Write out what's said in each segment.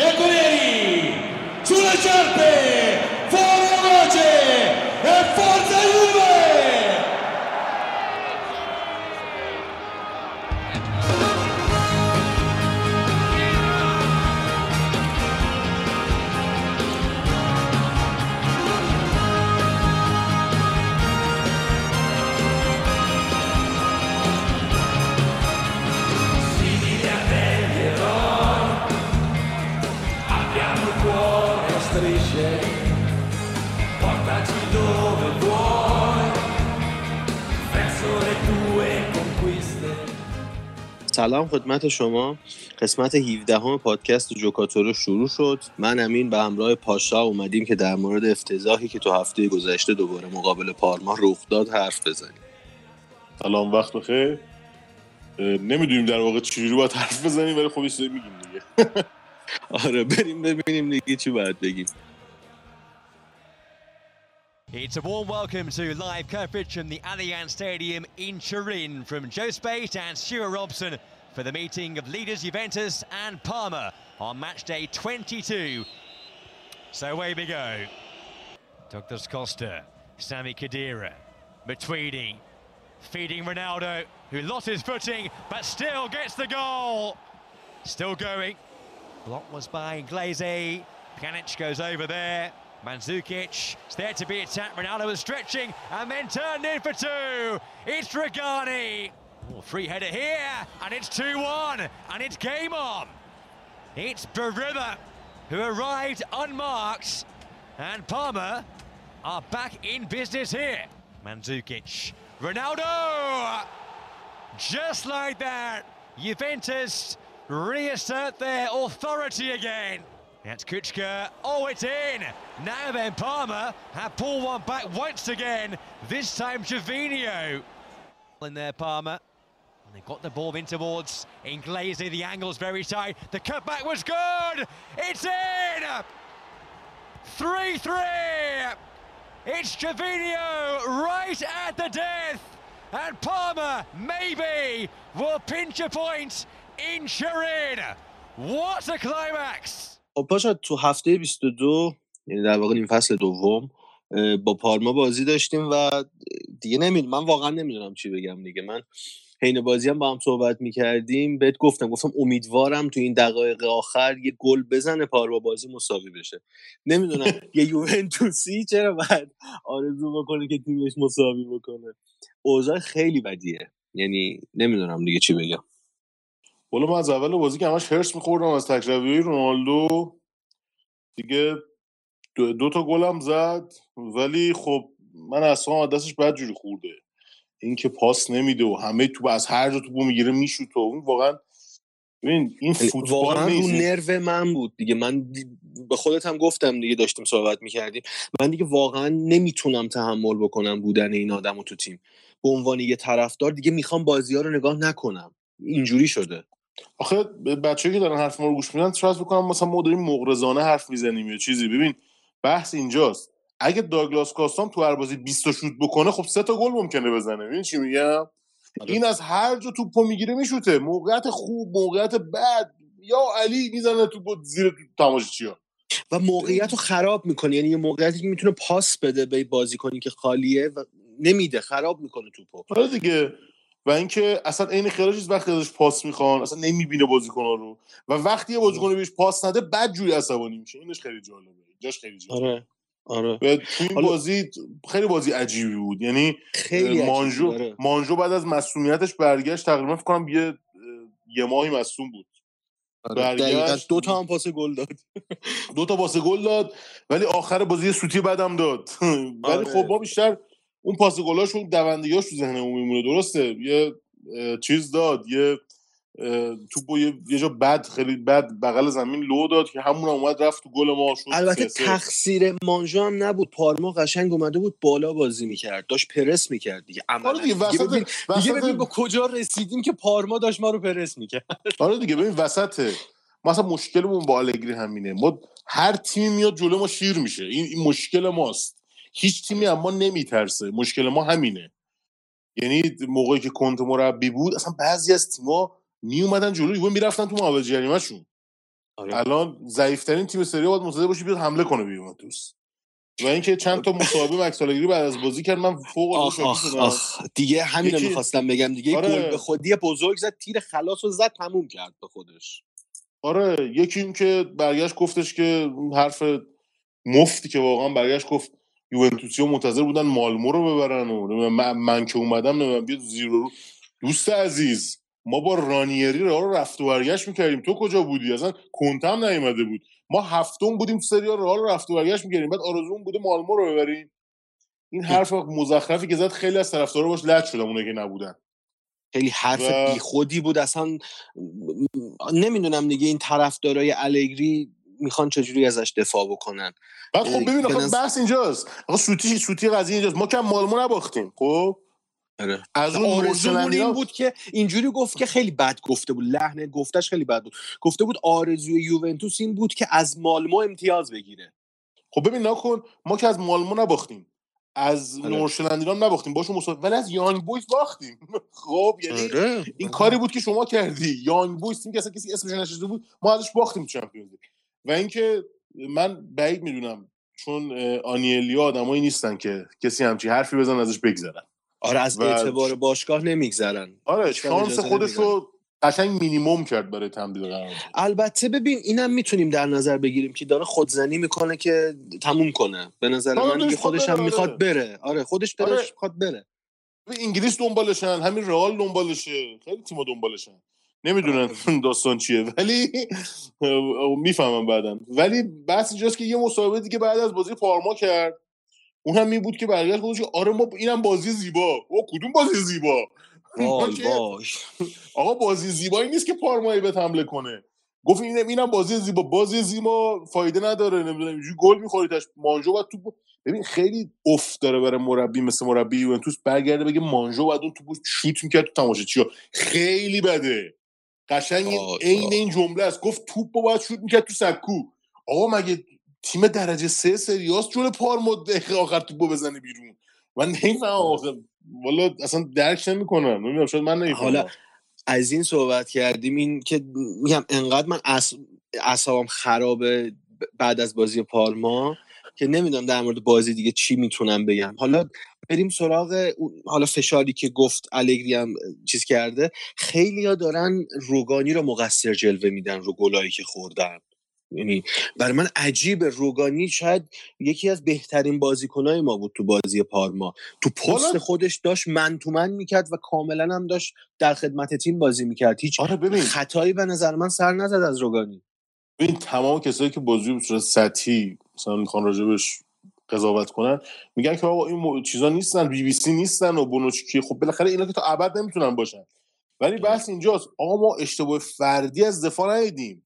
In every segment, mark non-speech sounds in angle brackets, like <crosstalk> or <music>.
bianconeri sulle sciarpe سلام خدمت شما. قسمت 17 همه پادکست جوکاتورو شروع شد. من امین به همراه پاشا اومدیم که در مورد افتضاحی که تو هفته گذشته دوباره مقابل پارما رخ داد حرف بزنیم. سلام وقت بخیر. نمی‌دونیم در واقع چجوری باید حرف بزنیم ولی خب میگیم دیگه. <laughs> آره بریم ببینیم دیگه چی باید بگیم. It's a warm welcome to live coverage from the Allianz Stadium in Turin from Joe Spate and Stuart Robson for the meeting of leaders Juventus and Parma on match day 22. So away we go. Douglas Costa, Sami Khedira, Matuidi, feeding Ronaldo, who lost his footing but still gets the goal. Still going. Block was by Glaze. Pjanic goes over there. Mandzukic is there to be attacked. Ronaldo is stretching and then turned in for two. It's Dragani. Oh, free header here, and it's 2 1, and it's game on. It's Barilla who arrived unmarked, and Palmer are back in business here. Mandzukic, Ronaldo! Just like that, Juventus reassert their authority again. That's Kuchka. Oh, it's in. Now then, Palmer have pulled one back once again. This time, Javinho. In there, Palmer. And they got the ball in towards Inglese. The angle's very tight. The cutback was good. It's in. 3 3. It's Javinho right at the death. And Palmer, maybe, will pinch a point in Turin. What a climax! خب پاشا تو هفته 22 یعنی در واقع این فصل دوم با پارما بازی داشتیم و دیگه نمی‌دونم من واقعا نمی‌دونم چی بگم دیگه. من حین بازی هم با هم صحبت می‌کردیم بهت گفتم گفتم امیدوارم تو این دقایق آخر یه گل بزنه پارما بازی مساوی بشه. نمی‌دونم <laughs> یه یوونتوسی چرا باید آرزو بکنه که تیمش مساوی بکنه؟ اوضاع خیلی بدیه. یعنی نمی‌دونم دیگه چی بگم. والا من از اول بازی که همش هرس میخوردم از تکروی رونالدو. دیگه دو, دو تا گلم زد. ولی خب من اصلا از دستش بد جوری خورده. اینکه پاس نمیده و همه تو از هر جا توپو می‌گیره میشوت و اون واقعا ببین این فوتبال واقعا رو نرو من بود دیگه. من به خودت هم گفتم دیگه داشتیم صحبت می‌کردیم. من دیگه واقعا نمی‌تونم تحمل بکنم بودن این آدم تو تیم. به عنوان یه طرفدار دیگه می‌خوام بازی ها رو نگاه نکنم. اینجوری شده. آخه بچه‌ای که دارن حرف ما رو گوش میدن شاید بکنم مثلا ما داریم مغرضانه حرف می‌زنیم یا چیزی. ببین بحث اینجاست. اگه داگلاس کاستام تو هر بازی 20 تا شوت بکنه خب سه تا گل ممکنه بزنه. ببین چی میگم؟ این از هر جا توپو می‌گیره میشوته. موقعیت خوب موقعیت بد. یا علی می‌زنه توپو زیر تماشاچی‌ها. و موقعیت رو خراب می‌کنه. یعنی یه موقعیتی که می‌تونه پاس بده به بازی کنی که خالیه و نمیده خراب می‌کنه توپو آره دیگه. و اینکه اصلا عین خیالش نیست وقتی ازش پاس می‌خوان اصلا نمی‌بینه بازیکن‌ها رو. و وقتی یه بازیکن بهش پاس نده بد جوری عصبانی میشه. اینش خیلی جالبه. جاش خیلی جالبه. آره آره. و تو این بازی خیلی بازی عجیبی بود. یعنی خیلی مانجو آره. مانجو بعد از مسئولیتش برگشت تقریبا فکر کنم یه یه ماهی مصوم بود. آره. برگشت. دو تا هم پاس گل داد. دو تا پاس گل داد ولی آخر بازی سوتی بدم داد. <laughs> ولی آره. خب ما بیشتر اون پاس گلاش اون دوندگیاش تو ذهنمون میمونه درسته؟ یه چیز داد یه توپو یه, یه جا بد خیلی بد بغل زمین لو داد که همون هم اومد رفت تو گل ما شد. البته سه سه. تقصیر مانجو هم نبود. پارما قشنگ اومده بود بالا بازی می‌کرد داشت پرس می‌کرد دیگه. عملاً. آره دیگه وسط ببین, دیگه وسط ببین با کجا رسیدیم که پارما داشت ما رو پرس می‌کرد. آره دیگه ببین وسطه مثلا مشکلمون با الگری همینه. ما هر تیمی میاد جلو ما شیر میشه. این, این مشکل ماست. هیچ تیمی اما نمیترسه. مشکل ما همینه. یعنی موقعی که کنت مربی بود اصلا بعضی از تیما می اومدن جلو یهو می‌رفتن تو محوطه جریمه‌شون. آره. الان ضعیفترین تیم سری باید منتظر باشی بیاد حمله کنه به یوونتوس. و اینکه چند تا مصاحبه مکس بعد از بازی کرد من فوق آخ آخ آخ. دیگه همین یکی... می‌خواستم بگم دیگه. آره. گل به خودی بزرگ زد تیر خلاص و زد تموم کرد به خودش. آره. یکی این که برگشت گفتش که حرف مفتی که واقعا برگشت گفت یوونتوسی منتظر بودن مالمو رو ببرن و من, من که اومدم نمی‌دونم بیاد زیر رو. دوست عزیز ما با رانیری رو رفت و برگشت می‌کردیم. تو کجا بودی؟ اصلا کنتم نیومده بود. ما هفتم بودیم تو سری رئال رو رفت و برگشت می‌کردیم. بعد آرزومون بوده مالمو رو ببریم. این حرف مزخرفی که زد خیلی از طرفدارا باش لج شدن اونایی که نبودن. خیلی حرف و... بیخودی بود. اصلا نمی‌دونم دیگه این طرفدارای الگری می‌خوان چجوری ازش دفاع بکنن. بعد خب ببین آخه بحث اینجاست. آقا سوتی سوتی قضیه اینجاست. ما که مالمو نباختیم خب؟ آره. از اون آرزومون این بود که اینجوری گفت که خیلی بد گفته بود. لحن گفتش خیلی بد بود. گفته بود آرزوی یوونتوس این بود که از مالمو امتیاز بگیره. خب ببین نکن. ما که از مالمو نباختیم. از آره. نورشلندیران نباختیم. باشون مسابقه ولی از یانگ بویز باختیم. <laughs> خب یعنی آره. این کاری بود که شما کردی. یانگ بویز تیم که اصلا کسی اسمش نشده بود ما ازش باختیم چمپیونز و اینکه من بعید می‌دونم چون آنیلیا آدمایی نیستن که کسی همچی حرفی بزن ازش بگذرن. آره از اعتبار باشگاه نمیگذرن. آره شانس خودش رو قشنگ مینیموم کرد برای تمدید قرارداد البته ببین اینم می‌تونیم در نظر بگیریم که داره خودزنی می‌کنه که تموم کنه. به نظر آره من خودش هم می‌خواد بره. آره خودش دلش آره. می‌خواد بره. انگلیس دنبالشن همین رئال دنبالشه. خیلی تیم‌ها دنبالشن. نمی‌دونن آره. داستان چیه ولی می‌فهمم بعدا. ولی بحث اینجاست که یه مصاحبه دیگه بعد از بازی پارما کرد. اون هم این بود که برگشت گفتش آره ما اینم بازی زیبا. او کدوم بازی زیبا؟ <laughs> آقا بازی زیبایی نیست که پارمایی به حمله کنه. گفت اینم اینم بازی زیبا. بازی زیبا فایده نداره نمی‌دونم اینجوری گل میخوریدش مانجو بعد تو ببین خیلی افت داره برای مربی مثل مربی یوونتوس. برگرده بگه مانجو بعد اون تو شوت می‌کرد تو تماشا چیا خیلی بده. قشنگ عین این جمله است. گفت توپ باید شوت می‌کرد تو سکو. آقا مگه تیم درجه سه سریاس جلو پارما دقیقه <laughs> آخر توپو بزنه بیرون. من نمی‌فهمم والا اصلا درک نمی‌کنم. نمی‌دونم شاید من نمی‌فهمم. حالا از این صحبت کردیم این که میگم انقدر من اعصابم خرابه بعد از بازی پارما که نمی‌دونم در مورد بازی دیگه چی می‌تونم بگم. حالا بریم سراغ حالا فشاری که گفت الگری هم چیز کرده خیلی ها دارن روگانی رو مقصر جلوه میدن رو گلایی که خوردن. یعنی برای من عجیب روگانی شاید یکی از بهترین بازیکنهای ما بود تو بازی پارما. تو پست خودش داشت من تو من می‌کرد و کاملا هم داشت در خدمت تیم بازی می‌کرد. هیچ آره ببین. خطایی به نظر من سر نزد از روگانی. ببین تمام کسایی که بازی به صورت سطحی مثلا می‌خوان راجبش قضاوت کنن. میگن که آقا این چیزا نیستن بی بی سی نیستن و بونوچکی خب بالاخره اینا که تا ابد نمی‌تونن باشن. ولی بحث اینجاست. آقا ما اشتباه فردی از دفاع ندیدیم.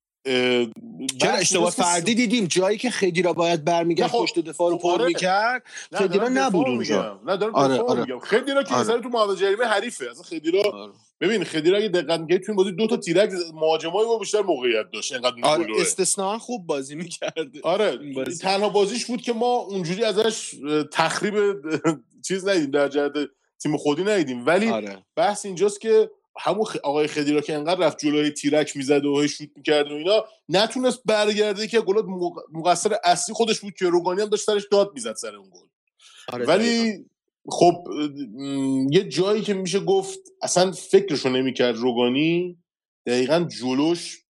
چرا اشتباه فردی دیدیم؟ جایی که خدیرا باید برمیگشت خب پشت دفاع رو پر آره. می‌کرد خدیرا نبود اونجا. نه دارم آره آره. میگم. خدیرا که آره. تو محوطه جریمه حریفه. اصلا خدیرا آره. ببین خدیرا اگه دقت می‌کرد تو این بازی دو تا تیرک مهاجمای ما بیشتر موقعیت داشت اینقدر آره استثنا خوب بازی می‌کرد آره بازی. تنها بازیش بود که ما اونجوری ازش تخریب چیز ندیدیم در جهت تیم خودی ندیدیم ولی آره. بحث اینجاست که همون آقای خدیرا که انقدر رفت جلوی تیرک می‌زد و شوت می‌کرد و اینا نتونست برگرده که گلات مقصر اصلی خودش بود که روگانی هم داشت سرش داد می‌زد سر اون گل آره ولی خب یه جایی که میشه گفت اصلا فکرشو نمی‌کرد روگانی دقیقا جلوش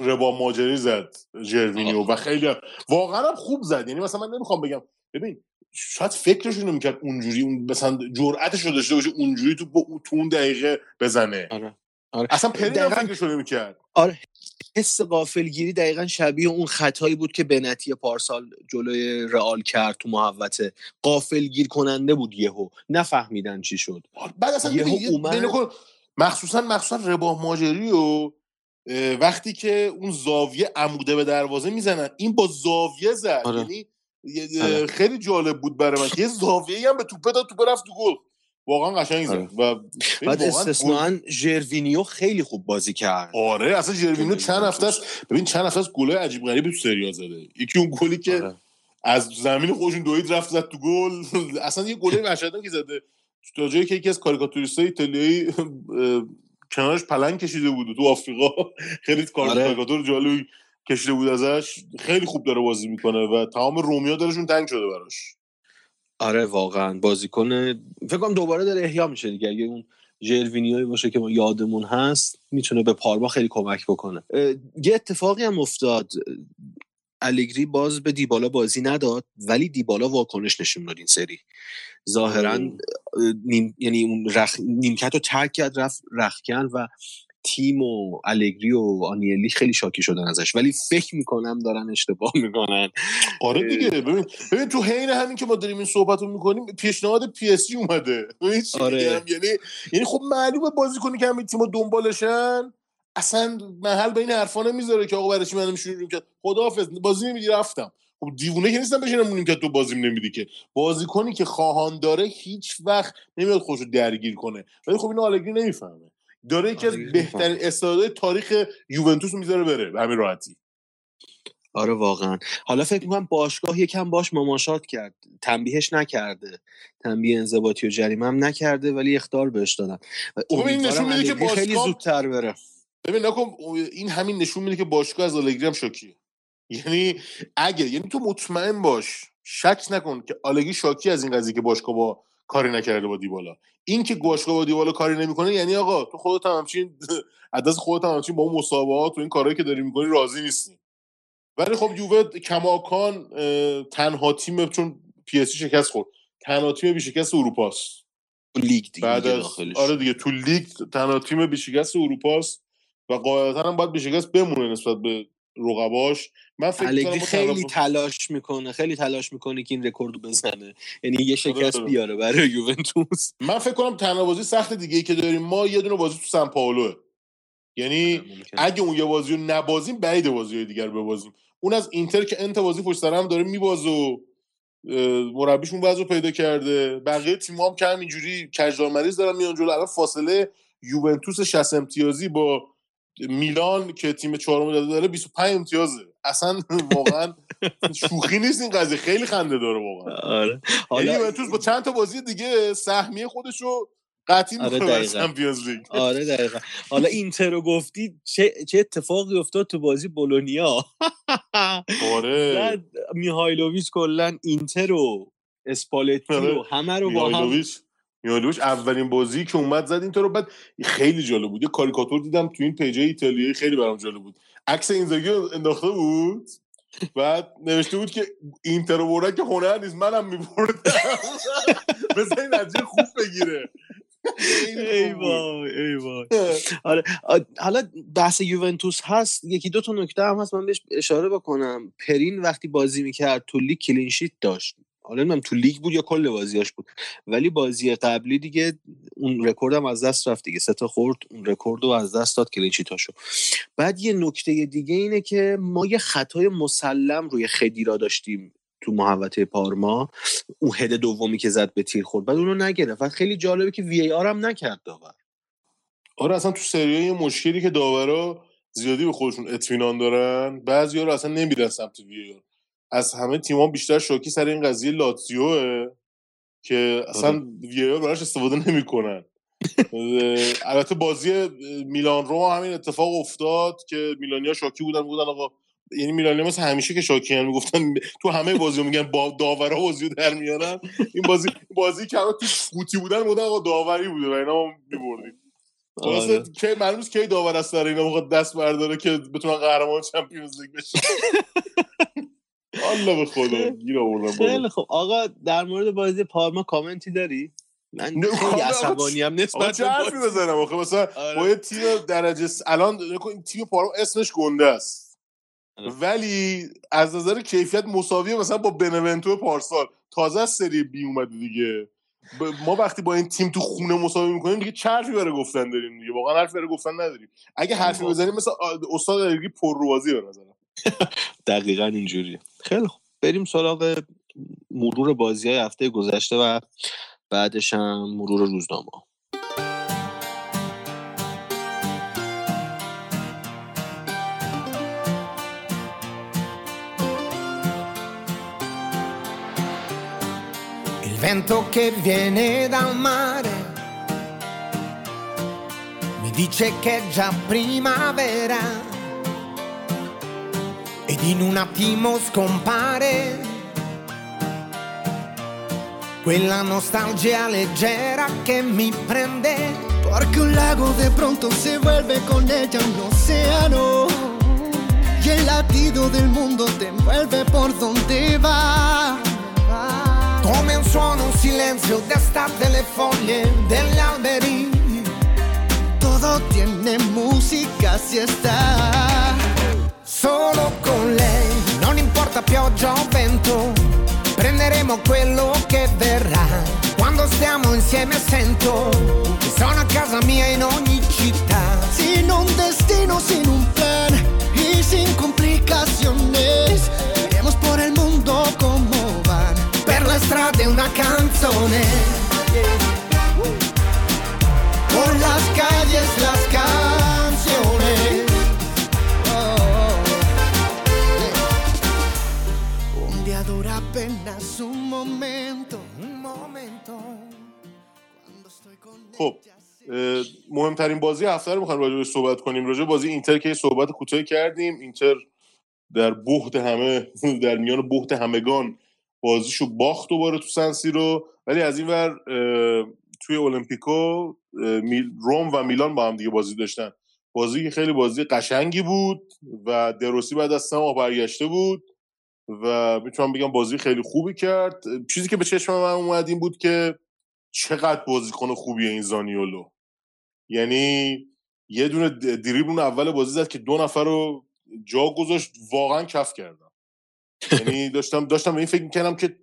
ربا ماجری زد جروینیو و خیلی واقعا خوب زد. یعنی مثلا من نمی‌خوام بگم ببین شاید فکرش رو می‌کرد اونجوری اون مثلا جرأتش رو داشته باشه اونجوری تو تو اون دقیقه بزنه. آره. آره. اصلا پری دقیقا... فکرش رو نمی‌کرد. آره. حس قافلگیری دقیقا شبیه اون خطایی بود که بنتی پارسال جلوی رئال کرد تو محوطه. قافلگیر کننده بود یهو. نفهمیدن چی شد. بعد اصلا یهو اومد... مخصوصا مخصوصا رابح ماجری و وقتی که اون زاویه عموده به دروازه می‌زنن. این با زاویه زد. آره. یعنی آره. خیلی جالب بود برای من. یه زاویه هم به توپه داد توپه رفت تو گل. واقعا قشنگ زد. آره. و بعد استثناا ژروینیو خیلی خوب بازی کرد. آره اصلا ژروینیو چند هفته است ببین چند هفته است گلای عجیب غریبی تو سری زده. یکی اون گلی که آره. از زمین خودشون دوید رفت زد تو گل. <laughs> اصلا یه گله وحشتناکی زده. تا جایی که یکی از کاریکاتوریستای ایتالیایی کنارش پلنگ کشیده بود تو آفریقا. <laughs> خیلی کاریکاتور جالبی کشیده بود ازش. خیلی خوب داره بازی می‌کنه و تمام رومیا دارشون تنگ شده براش. آره واقعا بازیکن فکر کنم دوباره داره احیا میشه دیگه. اگه اون ژروینیوی باشه که ما یادمون هست می‌تونه به پارما خیلی کمک بکنه. یه اتفاقی هم افتاد. الگری باز به دیبالا بازی نداد ولی دیبالا واکنش نشون داد این سری. ظاهرا نیم، یعنی اون رخ... نیمکت رو ترک کرد رفت رخکن و تیم و الگری و آنیلی خیلی شاکی شدن ازش. ولی فکر می‌کنم دارن اشتباه می‌کنن. آره دیگه. ببین ببین تو حین همین که ما داریم این صحبت رو می‌کنیم پیشنهاد پی اس اومده. آره. یعنی یعنی خب معلومه بازی کنی که همین تیم دنبالشن اصلا محل به این حرفا نمی‌ذاره که آقا برای چی منم شروع کرد خداحافظ بازی نمیدی رفتم. خب دیوونه که نیستم بشینم که تو بازیم نمیدی که. بازی کنی که خواهان داره هیچ وقت نمیاد خودشو درگیر کنه. ولی خب اینو آلگری نمی‌فهمه. داره یکی از بهترین استعدادهای تاریخ یوونتوس می‌ذاره بره به همین راحتی. آره واقعا. حالا فکر می‌کنم باشگاه یکم باش مماشات کرد. تنبیهش نکرده. تنبیه انضباطی و جریمه هم نکرده ولی اختار بهش دادن. خب این نشون میده که باشگاه خیلی زودتر بره. ببین نکن این همین نشون میده که باشگاه از آلگری هم شاکیه یعنی اگه یعنی تو مطمئن باش. شک نکن که آلگی شاکی از این قضیه که باشگاه با کاری نکرده با دیبالا. این که باشگاه با دیبالا کاری نمی‌کنه یعنی آقا تو خودت هم همچین <laughs> عدس خودت هم همچین با اون مسابقات و این کارهایی که داری می‌کنی راضی نیستی. ولی خب یووه کماکان تنها تیم چون پی شکست خورد. تنها تیم بی شکست اروپاست. تو لیگ دیگه بعد از آره دیگه تو لیگ تنها تیم بی شکست اروپاست و قاعدتا هم باید بی شکست بمونه نسبت به رقباش. من فکر خیلی تلاش می‌کنه خیلی تلاش می‌کنه که این رکورد رو بزنه. یعنی یه شکست آره. بیاره برای یوونتوس. من فکر کنم تنها بازی سخت دیگه ای که داریم ما یه دونه بازی تو سن پائولو یعنی آره، اگه اون یه بازی رو نبازیم بعید بازی های دیگر ببازیم. اون از اینتر که n تا بازی پشت هم داره میبازه و مربیشون وضع پیدا کرده. بقیه تیم هم که همینجوری کجدار مریض دارن میان جلو. الان فاصله یوونتوس 60 امتیازی با میلان که تیم چهارم داده داره 25 امتیازه. اصلا واقعا شوخی نیست این قضیه. خیلی خنده داره واقعا. آره. حالا یعنی با چند تا بازی دیگه سهمیه خودشو قطعی آره لیگ. آره دقیقا. حالا اینتر رو گفتی چه, چه اتفاقی افتاد تو بازی بولونیا؟ آره. <laughs> میهایلوویچ کلا اینتر رو اسپالتی رو آره. همه رو با هم میالوش اولین بازی که اومد زد این رو بعد خیلی جالب بود. یه کاریکاتور دیدم تو این پیجای ایتالیایی خیلی برام جالب بود. عکس اینزاگی انداخته بود بعد نوشته بود که اینتر رو که هنر نیست منم میبردم. بذار <laughs> این نتیجه خوب بگیره. ای وای ای وای. آره حالا بحث یوونتوس هست. یکی دو تا نکته هم هست. من بهش اشاره بکنم. پرین وقتی بازی می‌کرد تو لیگ clean sheet داشت. حالا نمی‌دونم تو لیگ بود یا کل بازیاش بود. ولی بازی قبلی دیگه اون رکوردم از دست رفت دیگه. سه تا خورد اون رکورد رو از دست داد clean sheet اشو. بعد یه نکته دیگه اینه که ما یه خطای مسلم روی خدیرا داشتیم تو محوطه پارما. اون هد دومی که زد به تیر خورد. بعد اونو نگرفت. خیلی جالبه که VAR هم نکرد داور. آره اصلا تو سری مشکلی که داورا زیادی به خودشون اطمینان دارن بعضیا رو اصلا نمیرن سمت وی آر. از همه تیم‌ها بیشتر شوکی سر این قضیه لاتزیوه که اصلا آره. وی آر براش استفاده نمی‌کنن. البته بازی میلان رو همین اتفاق افتاد که میلانیا شاکی بودن بودن آقا یعنی میلانیا مثل همیشه که شاکی هم می‌گفتن تو همه بازی میگن با داورا بازی در میارن. این بازی بازی که تو فوتی بودن بودن آقا داوری بوده و اینا میبردیم. آره. که معلوم کی داور است در اینا دست برداره که بتونن قهرمان چمپیونز لیگ بشن. <laughs> الله به خدا گیر آوردم خیلی خب آقا در مورد بازی پارما کامنتی داری؟ من خیلی عصبانی هم نسبت چه حرفی بزنم؟ آخه مثلا آره. با یه تیم درجه الان این تیم پارما اسمش گنده است. آره. ولی از نظر کیفیت مساویه مثلا با بنونتو پارسال. تازه از سری بی اومده دیگه. ما وقتی با این تیم تو خونه مساوی می‌کنیم دیگه چه حرفی برای گفتن داریم دیگه؟ واقعا حرفی برای گفتن نداریم. اگه حرفی بزنیم مثلا استاد پر پرروازی به نظرم. <laughs> دقیقا اینجوریه. خیلی خوب. بریم سراغ مرور بازی های هفته گذشته و بعدش هم مرور روزنامه vento che viene dal mare mi dice che è già primavera. In un attimo scompare. Quella nostalgia leggera che mi prende. Porque un lago de pronto se vuelve con ella un océano. Y el latido del mundo te envuelve por donde va. Come un suono, un silenzio d'estate le foglie degli alberi. Todo tiene música si está. Solo con lei, non importa pioggia o vento, prenderemo quello che verrà. Quando stiamo insieme sento che sono a casa mia in ogni città. Sin un destino, sin un plan y sin complicaciones. Iremos por el mundo como van. Per le strade una canzone, apenas un momento. un momento. خب مهمترین بازی هفته رو می‌خوایم راجع صحبت کنیم راجع به بازی اینتر که صحبت کوتاهی کردیم اینتر در بحت همه در میان بحت همگان بازیشو باخت دوباره تو سنسی رو ولی از این ور توی المپیکو میل- روم و میلان با هم دیگه بازی داشتن بازی که خیلی بازی قشنگی بود و دروسی بعد از سه ماه برگشته بود و می‌تونم بگم بازی خیلی خوبی کرد. چیزی که به چشم من اومد این بود که چقدر بازیکن خوبیه این زانیولو. یعنی یه دونه دریبل اول بازی زد که دو نفر رو جا گذاشت واقعا کف کردم. یعنی <laughs> داشتم داشتم به این فکر می‌کردم که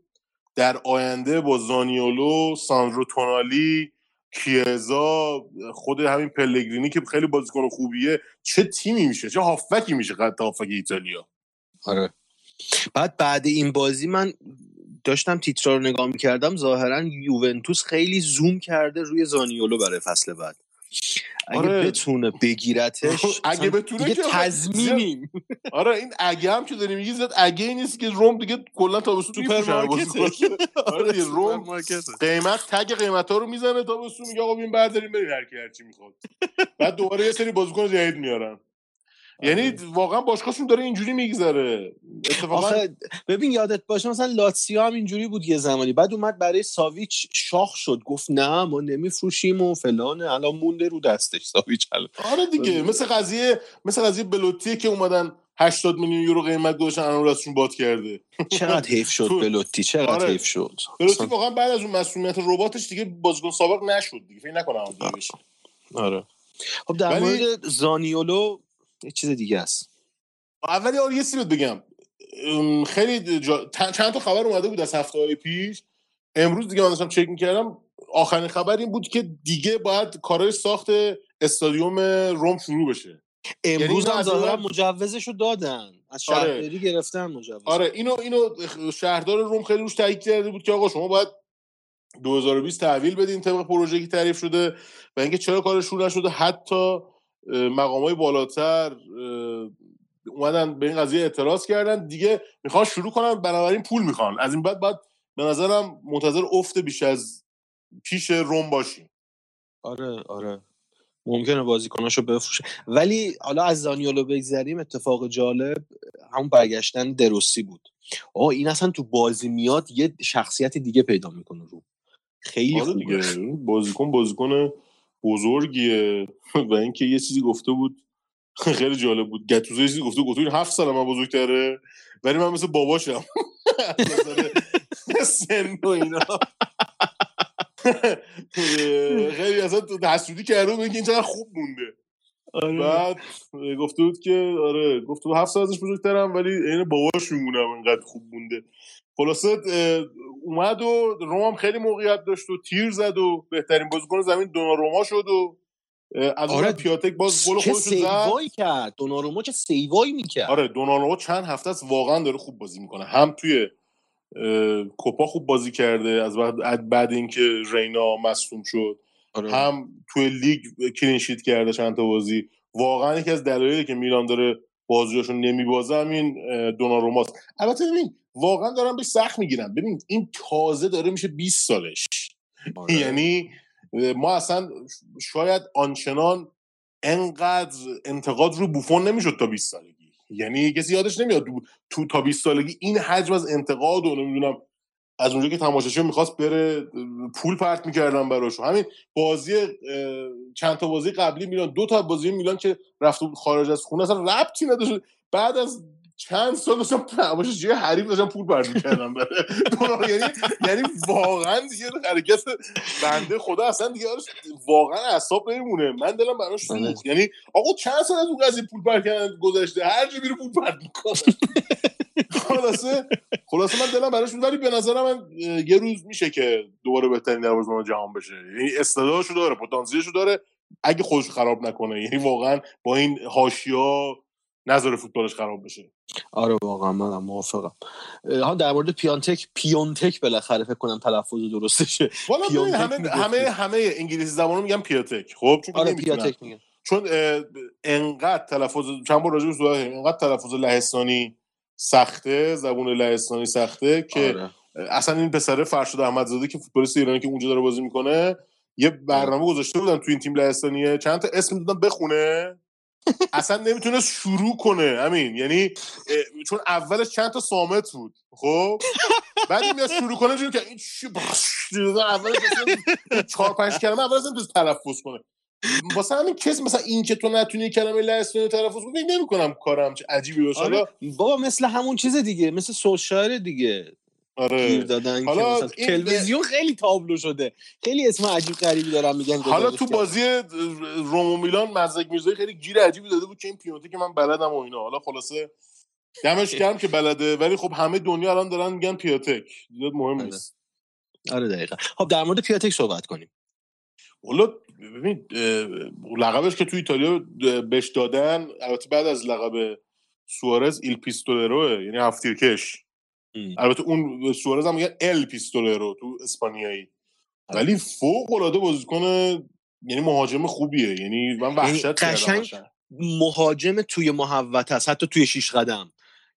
در آینده با زانیولو ساندرو تونالی کیزا خود همین پلگرینی که خیلی بازیکن خوبیه چه تیمی میشه؟ چه هافکی میشه قد هافک ایتالیا؟ آره. بعد بعد این بازی من داشتم تیترا رو نگاه می‌کردم ظاهرا یوونتوس خیلی زوم کرده روی زانیولو برای فصل بعد اگه آره. بتونه بگیرتش <laughs> اگه بتونه دیگه که تضمینیم آره این اگه هم که داری میگی زیاد اگه نیست که روم دیگه کلا تابستون سوپرمارکته. <laughs> آره دیگه روم سوپرمارکته. قیمت tag قیمت ها رو می‌زنه تابستون میگه آقا ببین بردارین برین هر کی هر چی می‌خواد بعد دوباره یه سری بازیکن جدید میارن یعنی واقعا باشگاهشون داره اینجوری میگذره. اتفاقا ببین یادت باشه مثلا لاتسیو هم اینجوری بود یه زمانی. بعد اومد برای ساویچ شاخ شد. گفت نه ما نمیفروشیم و فلانه. الان مونده رو دستش ساویچ الان. آره دیگه. <laughs> مثل قضیه مثل قضیه بلوتیه که اومدن 80 میلیون یورو قیمت گذاشتن الان راستشون باد کرده. <laughs> چقدر حیف شد بلوتی. چقدر آره. حیف شد. بلوتی واقعا بعد از اون مسئولیت رباتش دیگه بازیکن سابق نشد دیگه. فکر نکنم دیگه بشه. آره. خب در ولی- مورد زانیولو یه چیز دیگه است. اولی آره یه بهت بگم. خیلی جا... چند تا خبر اومده بود از هفته های پیش. امروز دیگه من داشتم چک می‌کردم. آخرین خبر این بود که دیگه باید کارهای ساخت استادیوم روم شروع بشه. امروز اینو هم از ظاهرا مجوزشو دادن. از آره. شهرداری گرفتن مجوز آره اینو اینو شهردار روم خیلی روش تاکید کرده بود که آقا شما باید 2020 تحویل بدین طبق پروژه که تعریف شده و اینکه چرا کارش شروع نشده. حتی مقام های بالاتر اومدن به این قضیه اعتراض کردن. دیگه می‌خوان شروع کنن بنابراین پول می‌خوان. از این بعد بعد به نظرم منتظر افت بیش از پیش روم باشیم. آره آره. ممکنه بازیکناشو بفروشه. ولی حالا از زانیولو بگذریم اتفاق جالب همون برگشتن دروسی بود. آه این اصلا تو بازی میاد یه شخصیت دیگه پیدا می‌کنه رو. خیلی آره دیگه. بازیکن بازیکن بزرگیه. <laughs> و اینکه یه چیزی گفته بود. <laughs> خیلی جالب بود. گتوزو یه چیزی گفته گفته بود هفت سال من بزرگتره. ولی من مثل باباشم. <laughs> سن و اینا. خیلی اصلا حسودی کرده بود اینکه این چقدر خوب مونده. بعد گفته بود که آره گفته بود هفت سال ازش بزرگترم ولی عین باباش میمونم انقدر خوب مونده. خلاصه اومد و روم هم خیلی موقعیت داشت و تیر زد و بهترین بازیکن زمین دونا شد و از اون آره، پیاتک باز گل خودش زد. کرد. دوناروما چه سیوایی می‌کرد. آره دوناروما چند هفته است واقعا داره خوب بازی می‌کنه. هم توی کوپا خوب بازی کرده از بعد بعد اینکه رینا مصدوم شد. آره. هم توی لیگ کلینشیت کرده چند تا بازی. واقعا یکی از دلایلی که میلان داره بازیاشو نمیبازه همین دوناروماست. البته ببین واقعا دارم بهش سخت می‌گیرم. ببین این تازه داره میشه 20 سالش. آره. یعنی ما اصلا شاید آنچنان انقدر انتقاد رو بوفون نمی‌شد تا 20 سالگی. یعنی کسی یادش نمیاد تو, تا 20 سالگی این حجم از انتقاد و نمی‌دونم از اونجا که تماشاچی می‌خواست بره پول پرت می‌کردن براش. همین بازی چند تا بازی قبلی میلان دو تا بازی میلان که رفته بود خارج از خونه اصلا ربطی نداشت. بعد از چند سال داشتم تماشاچی حریف داشتم پول پرت می‌کردم یعنی یعنی واقعا دیگه حرکت بنده خدا اصلا دیگه واقعا اعصاب نمیمونه. من دلم براش آره. سوخت. یعنی آقا چند سال از اون قضیه پول پرت کردن گذشته؟ هر جا میره پول پرت می‌کنه خلاصه خلاصه من دلم براش ولی به نظر من یه روز میشه که دوباره بهترین دروازه‌بان جهان بشه. یعنی استعدادشو داره پتانسیلشو داره. اگه خودش خراب نکنه. یعنی واقعا با این حاشیه نظر فوتبالش خراب بشه آره واقعا من موافقم ها در مورد پیانتک پیونتک بالاخره فکر کنم تلفظ درستشه والا همه. همه همه انگلیسی زبانو میگن پیاتک خب چون آره. پیاتک میگن چون انقدر تلفظ چند بار راجع به. انقدر تلفظ لهستانی سخته زبون لهستانی سخته که آره. اصلا این پسره فرشاد احمدزاده که فوتبالیست ایرانی که اونجا داره بازی می‌کنه یه برنامه گذاشته بودن تو این تیم لهستانیه چند تا اسم دادن بخونه اصلا نمی‌تونه شروع کنه همین یعنی چون اولش چند تا سامت بود خب؟ بعد میاد شروع کنه جوری که این چی اولش چهار پنج کلمه اول اصلا نمی‌تونه تلفظ کنه. واسه همین کسی مثلا این که تو نتونی کلمه لهستانی تلفظ کنی نمی‌کنم کارم چه عجیبی باشه. آره. بابا مثل همون چیز دیگه مثل سوشایر دیگه. گیر آره دادن که حالا این- تلویزیون خیلی تابلو شده. خیلی اسم عجیب غریبی دارن میگن حالا تو. بازی روم و میلان مزدک میرزایی خیلی گیر عجیبی داده بود که این پیونتی که من بلدم و اینا. حالا خلاصه دمش گرم که بلده ولی خب همه دنیا الان دارن میگن پیاتک زیاد مهم بله. نیست. آره دقیقا. خب در مورد پیاتک صحبت کنیم. حالا ببین لقبش که تو ایتالیا بهش دادن البته بعد از لقب سوارز ایل پیستولروه یعنی هفتیرکش. البته اون سوارز هم میگن ال پیستولرو تو اسپانیایی. ولی فوق العاده بازیکن یعنی مهاجم خوبیه. یعنی من وحشت کردم قشنگ. مهاجم توی محوت هست حتی توی شیش قدم.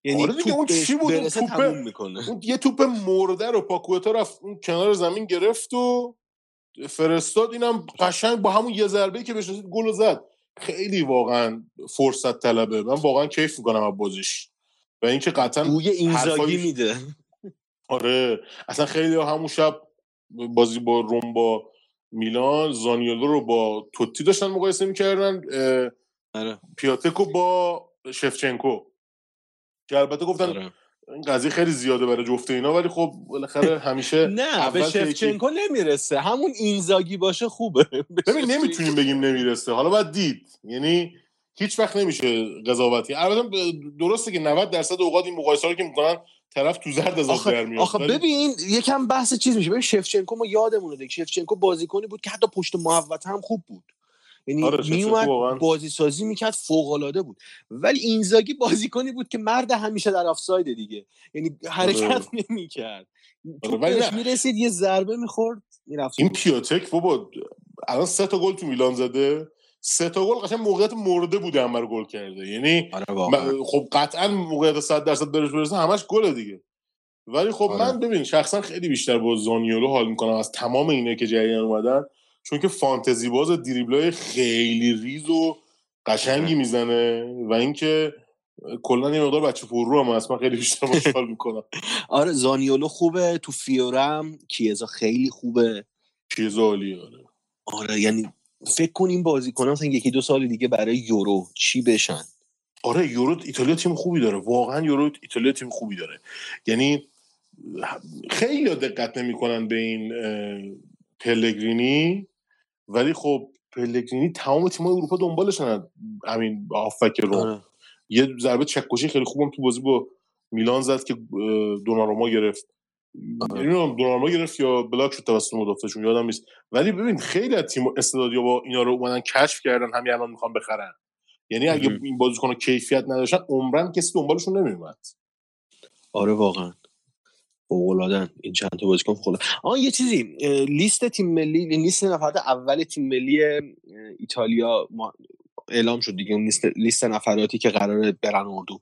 یعنی آره دیگه، توپ اون چی بود؟ اون؟ تموم می‌کنه. اون یه توپ مرده رو پاکوتا رفت اون کنار زمین گرفت و فرستاد. اینم قشنگ با همون یه ضربه که بهش رسید گل زد. خیلی واقعا فرصت طلبه. من واقعا کیف می‌کنم از بازیش. و اینکه قطعا بوی اینزاگی میده. آره اصلا خیلی همون شب بازی با روم با میلان زانیولو رو با توتی داشتن مقایسه می‌کردن آره. پیاتکو با شفچنکو. که البته گفتن آره. این قضیه خیلی زیاده برای جفت اینا ولی خب بالاخره همیشه <laughs> نه به شفچنکو نمی‌رسه. همون اینزاگی باشه خوبه. <laughs> ببین نمی‌تونیم بگیم نمی‌رسه. حالا باید دید. یعنی هیچ وقت نمیشه قضاوت کرد البته درسته که 90 درصد اوقات این مقایسه رو که می‌کنن طرف تو زرد از در آخه, میاد آخه ببین یکم بحث چیز میشه. ببین شفچنکو ما یادمونه دیگه. شفچنکو بازیکنی بود که حتی پشت محوطه هم خوب بود. یعنی آره، میومد. بازی سازی می‌کرد فوق العاده بود. ولی اینزاگی بازیکنی بود که مرد همیشه در آفساید دیگه. یعنی حرکت آره. نمی‌کرد. آره، ولی توپش نه. می‌رسید یه ضربه می‌خورد می‌رفت این پیاتک بابا الان سه تا گل تو میلان زده. سه تا گل قشنگ موقعیت مرده بوده رو گل کرده. یعنی آره خب قطعا موقعیت 100 درصد برش برسه همش گله دیگه. ولی خب آره. من ببین شخصا خیلی بیشتر با زانیولو حال می‌کنم از تمام اینه که جریان اومدن چون که فانتزی باز دریبلای خیلی ریز و قشنگی آره. می‌زنه و اینکه کلا یه مقدار بچه پر رو هم هست. من خیلی بیشتر باش <laughs> حال می‌کنم. آره زانیولو خوبه تو فیورم کیزا خیلی خوبه. چیز عالیه آره. آره یعنی فکر کن این بازیکنان مثلا یکی دو سال دیگه برای یورو چی بشن؟ آره یورو ایتالیا تیم خوبی داره. واقعا یورو ایتالیا تیم خوبی داره. یعنی خیلی دقت نمی‌کنن به این پلگرینی ولی خب پلگرینی تمام تیم‌های اروپا دنبالشن. همین هافک روم آره. یه ضربه چکشی خیلی خوبم تو بازی با میلان زد که دوناروما گرفت. نمی‌دونم دوناروما گرفت یا بلاک شد توسط مدافعشون یادم نیست. ولی ببین خیلی از تیم استعدادیا با اینا رو اومدن کشف کردن همین الان می‌خوان بخرن. یعنی اگه مهم. این بازیکن کیفیت نداشتن عمرن کسی دنبالشون نمیومد آره واقعا. فوق‌العاده‌ن این چند تا بازیکن فوق‌العاده آها یه چیزی لیست تیم ملی لیست نفرات اول تیم ملی ایتالیا ما اعلام شد دیگه. لیست, لیست نفراتی که قراره برن اردو.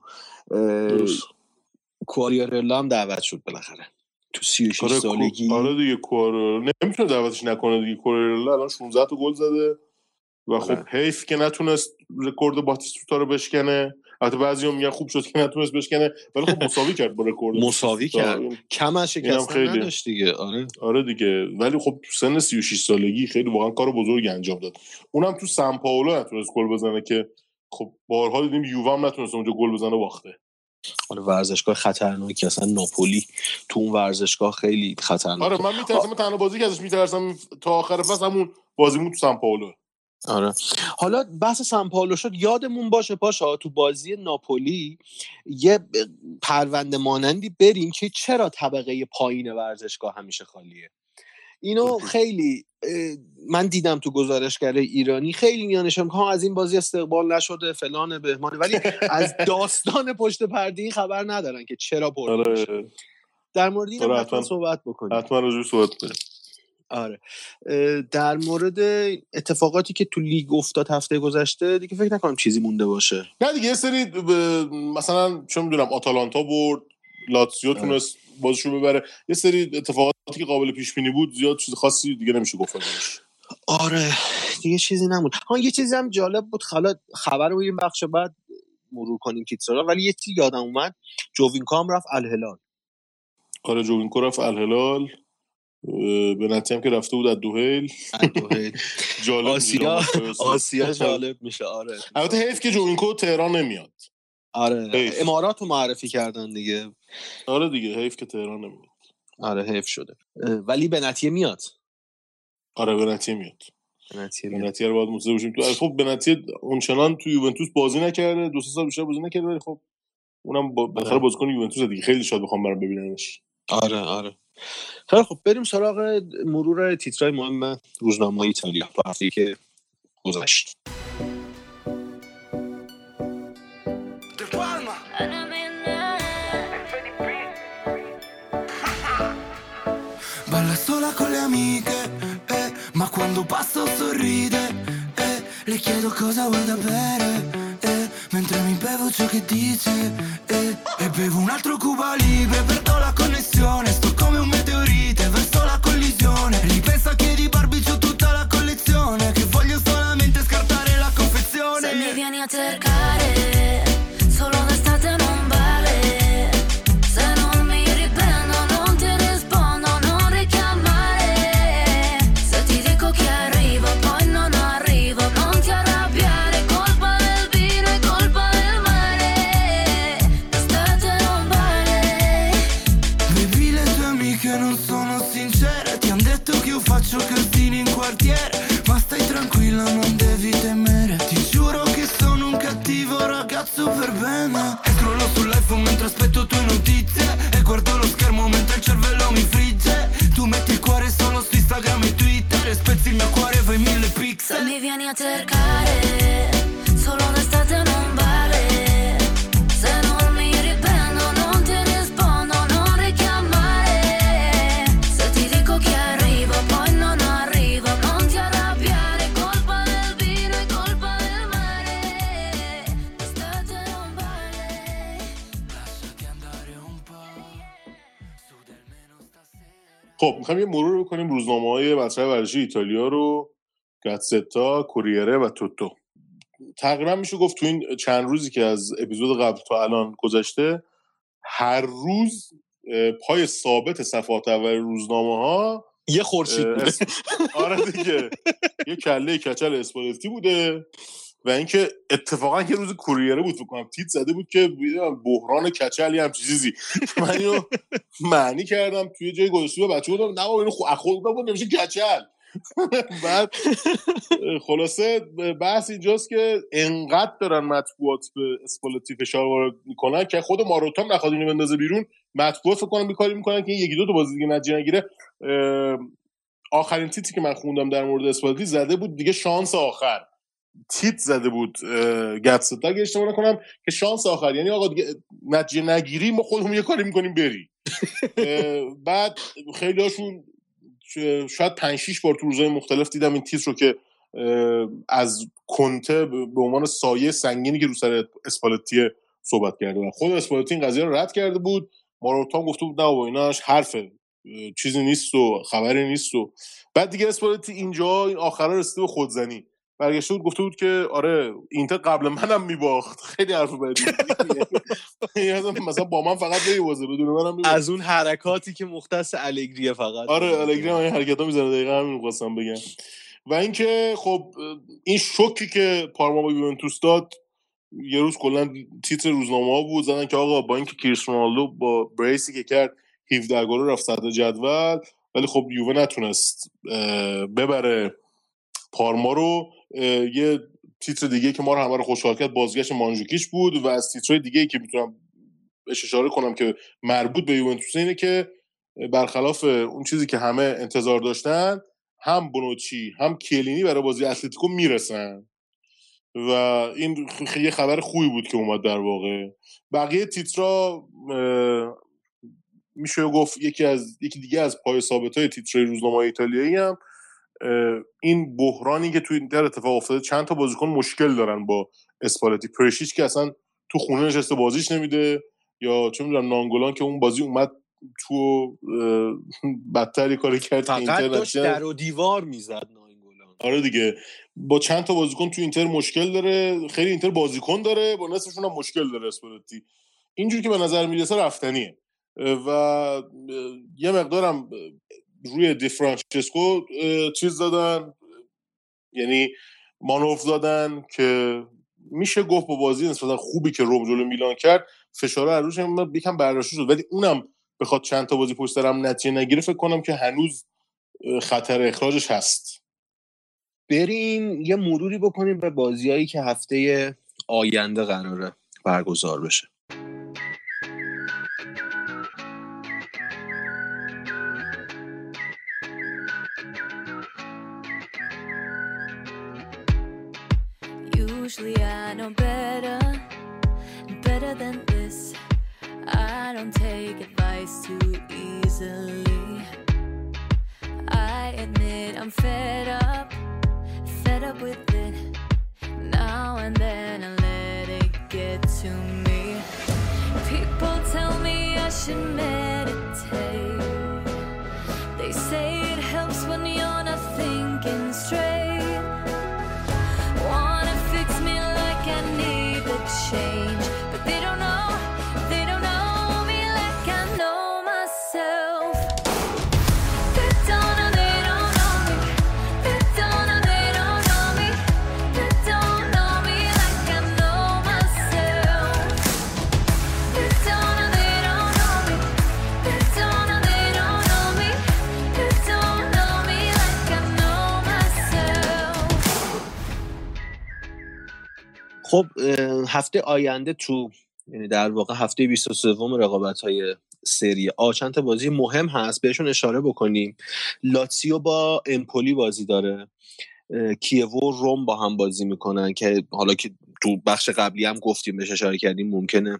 اه،. کوالیارلا هم دعوت شد بالاخره. تو 36 آره سالگی؟ آره دیگه کور نمی‌تونه دعوتش نکنه دیگه. کورلا الان 16 تا گل زده و خب آره. حیف که نتونست رکورد باتیستوتا رو بشکنه. البته بعضی‌ها میگن خوب شد که نتونست بشکنه ولی خب مساوی کرد با رکورد <laughs> مساوی کرد. کم از خیلی. نداشت دیگه. آره. آره دیگه. ولی خب تو سن 36 سالگی خیلی واقعا کار بزرگ انجام داد. اونم تو سان پائولو نتونست گل بزنه که خب بارها دیدیم یووه هم نتونست اونجا گل بزنه باخته. آره ورزشگاه خطرناکی اصلا ناپولی تو اون ورزشگاه خیلی خطرناک آره من میترسم تنها بازی که ازش میترسم تا آخر فصل همون بازیمون تو سان پائولو آره. حالا بحث سان پائولو شد یادمون باشه پاشا تو بازی ناپولی یه پرونده مانندی بریم که چرا طبقه پایین ورزشگاه همیشه خالیه؟ اینو خیلی من دیدم تو گزارشگر ایرانی. خیلی میانشون که ها از این بازی استقبال نشده فلان بهمانه. ولی از داستان پشت پرده این خبر ندارن که چرا نمیشه. آره. در مورد این آره، حتما. صحبت بکنیم. حتما راجع بهش صحبت کنیم. آره. در مورد اتفاقاتی که تو لیگ افتاد هفته گذشته دیگه فکر نکنم چیزی مونده باشه. نه دیگه یه سری ب- مثلا چه می‌دونم آتالانتا برد لاتزیو تونست بازشو ببره. یه سری اتفاقاتی که قابل پیش بینی بود زیاد چیز خاصی دیگه نمیشه گفت. آره دیگه چیزی نموند ها یه چیزی هم جالب بود. حالا خبر رو این بخش بعد مرور کنیم تیترا ولی یه چیزی یادم اومد. جووینکو هم رفت الهلال. آره جوینکو رفت الهلال. بنتیا هم که رفته بود الدحیل. <laughs> جالب آسیا. آسیا جالب میشه. آره <laughs> البته حیف که جوینکو تهران نمیاد. آره حیف. امارات رو معرفی کردن دیگه. آره دیگه حیف که تهران نمیاد. آره حیف شده. ولی به نتیه میاد. آره به نتیه میاد. بنتی رو باید مصده باشیم تو خب بنتی اونچنان تو یوونتوس بازی نکرده دو سه سال بیشتر بازی نکرده ولی خب اونم با بالاخره آره. بازیکن یوونتوس دیگه. خیلی شاد بخوام برام ببیننش آره آره. خیلی خب بریم سراغ مرور تیترهای مهم روزنامه ایتالیا هفته که گذشت. Amiche, eh, ma quando passo sorride, eh, le chiedo cosa vuoi da bere, eh, mentre mi bevo ciò che dice, eh, e bevo un altro Cuba Libre, perdo la connessione, می‌خوایم یه مرور بکنیم روزنامه های مطرح ورزشی ایتالیا رو گاتستا کوریره و توتو. تقریبا میشه گفت تو این چند روزی که از اپیزود قبل تا الان گذشته هر روز پای ثابت صفحات اول روزنامه ها یه خورشید بوده. آره دیگه. یه کله کچل اسپالتی بوده. و اینکه اتفاقا یه روز کوریره بود فکر کنم تیت زده بود که بحران کچل هم چیزی. من اینو معنی کردم توی جای گذاشته بچه بودم نه اینو خود بود نمیشه کچل <laughs> بعد خلاصه بحث اینجاست که انقدر دارن مطبوعات به اسپالتی فشار می‌کنن که خود ماروتا هم نخواد اینو بندازه بیرون مطبوعات فکر کنم بیکاری می‌کنن که این یکی دو تا بازی دیگه نتیجه نگیره. آخرین تیتی که من خوندم در مورد اسپالتی زده بود دیگه شانس آخر. تیت زده بود گتستا اگه اشتباه نکنم که شانس آخر. یعنی آقا دیگه نتیجه نگیری ما خودمون یه کاری می‌کنیم بری. <laughs> بعد خیلی هاشون شاید پنج شیش بار تو روزهای مختلف دیدم این تیتر رو که از کنته به عنوان سایه سنگینی که رو سر اسپالتی صحبت کرده بودن. خود اسپالتی این قضیه رو رد کرده بود. ماروتا هم گفته بود نه بابا ایناش حرفه. چیزی نیست و خبری نیست و بعد دیگه اسپالتی اینجا این آخرا رسیده به خودزنی. برگشته بود گفته بود که آره اینتر قبل منم میباخت. خیلی حرف بدی. مثلا با من فقط نمیبازه بدون منم میباخت. از اون حرکاتی که مختص الگریه فقط. آره الگری این حرکت ها می‌زنه دقیقا همین می‌خواستم بگم. و اینکه خب این شوکی که پارما با یوونتوس داد یه روز کلا تیتر روزنامه ها بود زدن که آقا با اینکه کریس رونالدو با بریسی که کرد 17 گل رفت صدر جدول ولی خب یووه نتونست ببره. پارما رو یه تیتر دیگه که ما رو همه رو خوشحال کرد بازگشت مانجوکیچ بود و از تیترهای دیگه که می‌تونم اشاره کنم که مربوط به یوونتوس اینه که برخلاف اون چیزی که همه انتظار داشتن هم بونوچی هم کلینی برای بازی اتلتیکو می‌رسن. و این یه خبر خوبی بود که اومد در واقع. بقیه تیترا میشه گفت یکی از یکی دیگه از پای ثابت های تیترای روزنامه ایتالیایی هم این بحرانی که تو اینتر اتفاق افتاده چند تا بازیکن مشکل دارن با اسپالتی. پرشیچ که اصلا تو خونه نشسته بازیش نمیده یا چه می‌دونم نانگولان که اون بازی اومد تو <laughs> بدتری کاری کرد فقط داشت در و دیوار می‌زد ناینگولان آره دیگه. با چند تا بازیکن تو اینتر مشکل داره خیلی اینتر بازیکن داره با نصفشون هم مشکل داره اسپالتی. اینجور که به نظر می‌رسه رفتنیه. و یه مقدارم روی دی فرانچسکو اه، چیز دادن یعنی مانوف دادن که میشه گفت با بازی نسبتا خوبی که روم جلو میلان کرد فشاره از روش یکم برداشته شد. ولی اونم بخواد چند تا بازی پشت هم نتیجه نگیره فکر کنم که هنوز خطر اخراجش هست. بریم یه مروری بکنیم به بازیایی که هفته آینده قراره برگزار بشه. I know better, better than this. I don't take advice too easily. I admit I'm fed up, fed up with it. Now and then I let it get to me. People tell me I should meditate. They say it helps when you're خب هفته آینده تو یعنی در واقع هفته 23 رقابت های سری آ چند تا بازی مهم هست بهشون اشاره بکنیم. لاتسیو با امپولی بازی داره. اه، کیوو و روم با هم بازی می‌کنن که حالا که تو بخش قبلی هم گفتیم بهش اشاره کردیم ممکنه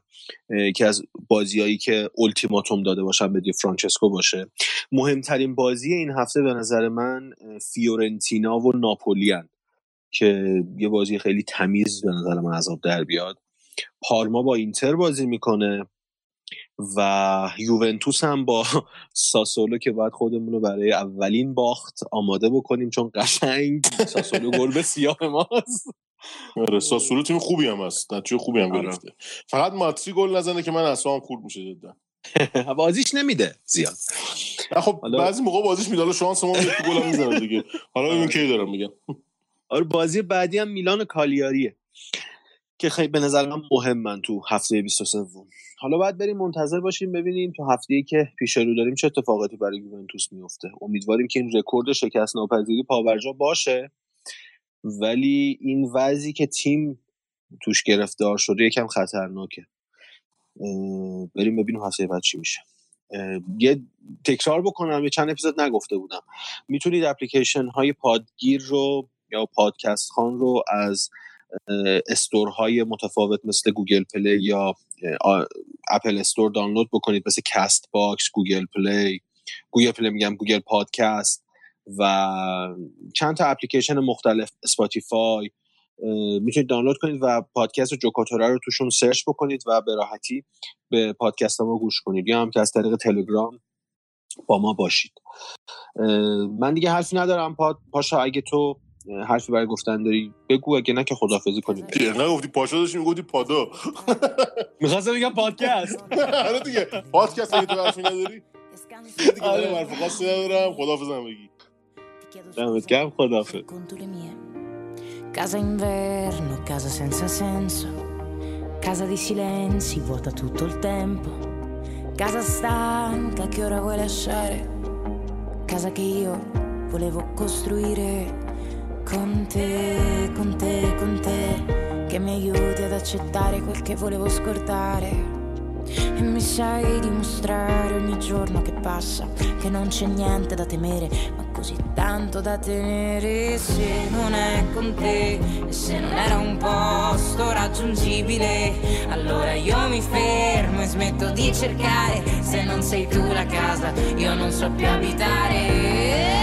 که از بازیایی که التیماتوم داده باشن به دی فرانچسکو باشه. مهمترین بازی این هفته به نظر من فیورنتینا و ناپولیان که یه بازی خیلی تمیز به نظر من عذاب در بیاد. پارما با اینتر بازی می‌کنه و یوونتوس هم با <laughs> ساسولو که باید خودمون رو برای اولین باخت آماده بکنیم چون قشنگ ساسولو گربه سیاه ماست. آره ساسولو تیم خوبی هم هست. نتیجه خوبی هم آره. گرفته. فقط ماتری گل نزنه که من اصلا خورد میشه جدا. <laughs> بازیش نمیده زیاد. خب بعضی موقع بازیش میده. حالا شانس ما گل می‌زنه دیگه. حالا ببین کی دارم میگم آره بازی بعدی هم میلان و کالیاریه که خیلی به نظر من مهمن تو هفته 23 حالا باید بریم منتظر باشیم ببینیم تو هفته که پیش رو داریم چه اتفاقاتی برای یوونتوس میفته. امیدواریم که این رکورد شکست ناپذیری پاورجا باشه ولی این وضعی که تیم توش گرفتار شده یکم خطرناکه. بریم ببینیم هفته بعد چی میشه. یه تکرار بکنم یه چند اپیزود نگفته بودم. می‌تونید اپلیکیشن های پادگیر رو یا پادکست خان رو از store های متفاوت مثل گوگل پلی یا اپل استور دانلود بکنید مثل کست باکس گوگل پلی. گوگل پلی میگم گوگل پادکست و چند تا اپلیکیشن مختلف اسپاتیفای. می‌تونید دانلود کنید و پادکست جوکاتوره رو توشون سرچ بکنید و به راحتی به پادکست ما گوش کنید. یا هم که از طریق تلگرام با ما باشید. من دیگه حرفی ندارم پا- پاشا اگه تو حرفی برای گفتن داری بگو اگه نه که خدافزی کنیم نه گفتی پاشا داشتی می‌گفتی پادا می‌خواستم بگم پادکست <laughs> آره دیگه پادکست اگه تو حرفی نداری دیگه آره حرف خاصی ندارم خدافظم بگی دمت گرم mie. Casa inverno, casa senza senso. Casa di silenzi, vuota tutto il tempo. Casa stanca che ora vuoi lasciare. Casa che io volevo costruire con te, con te, con te. Che mi aiuti ad accettare quel che volevo scordare. E mi sai dimostrare ogni giorno che passa che non c'è niente da temere, ma così tanto da tenere se non è con te e se non era un posto raggiungibile. Allora io mi fermo e smetto di cercare, se non sei tu la casa io non so più abitare.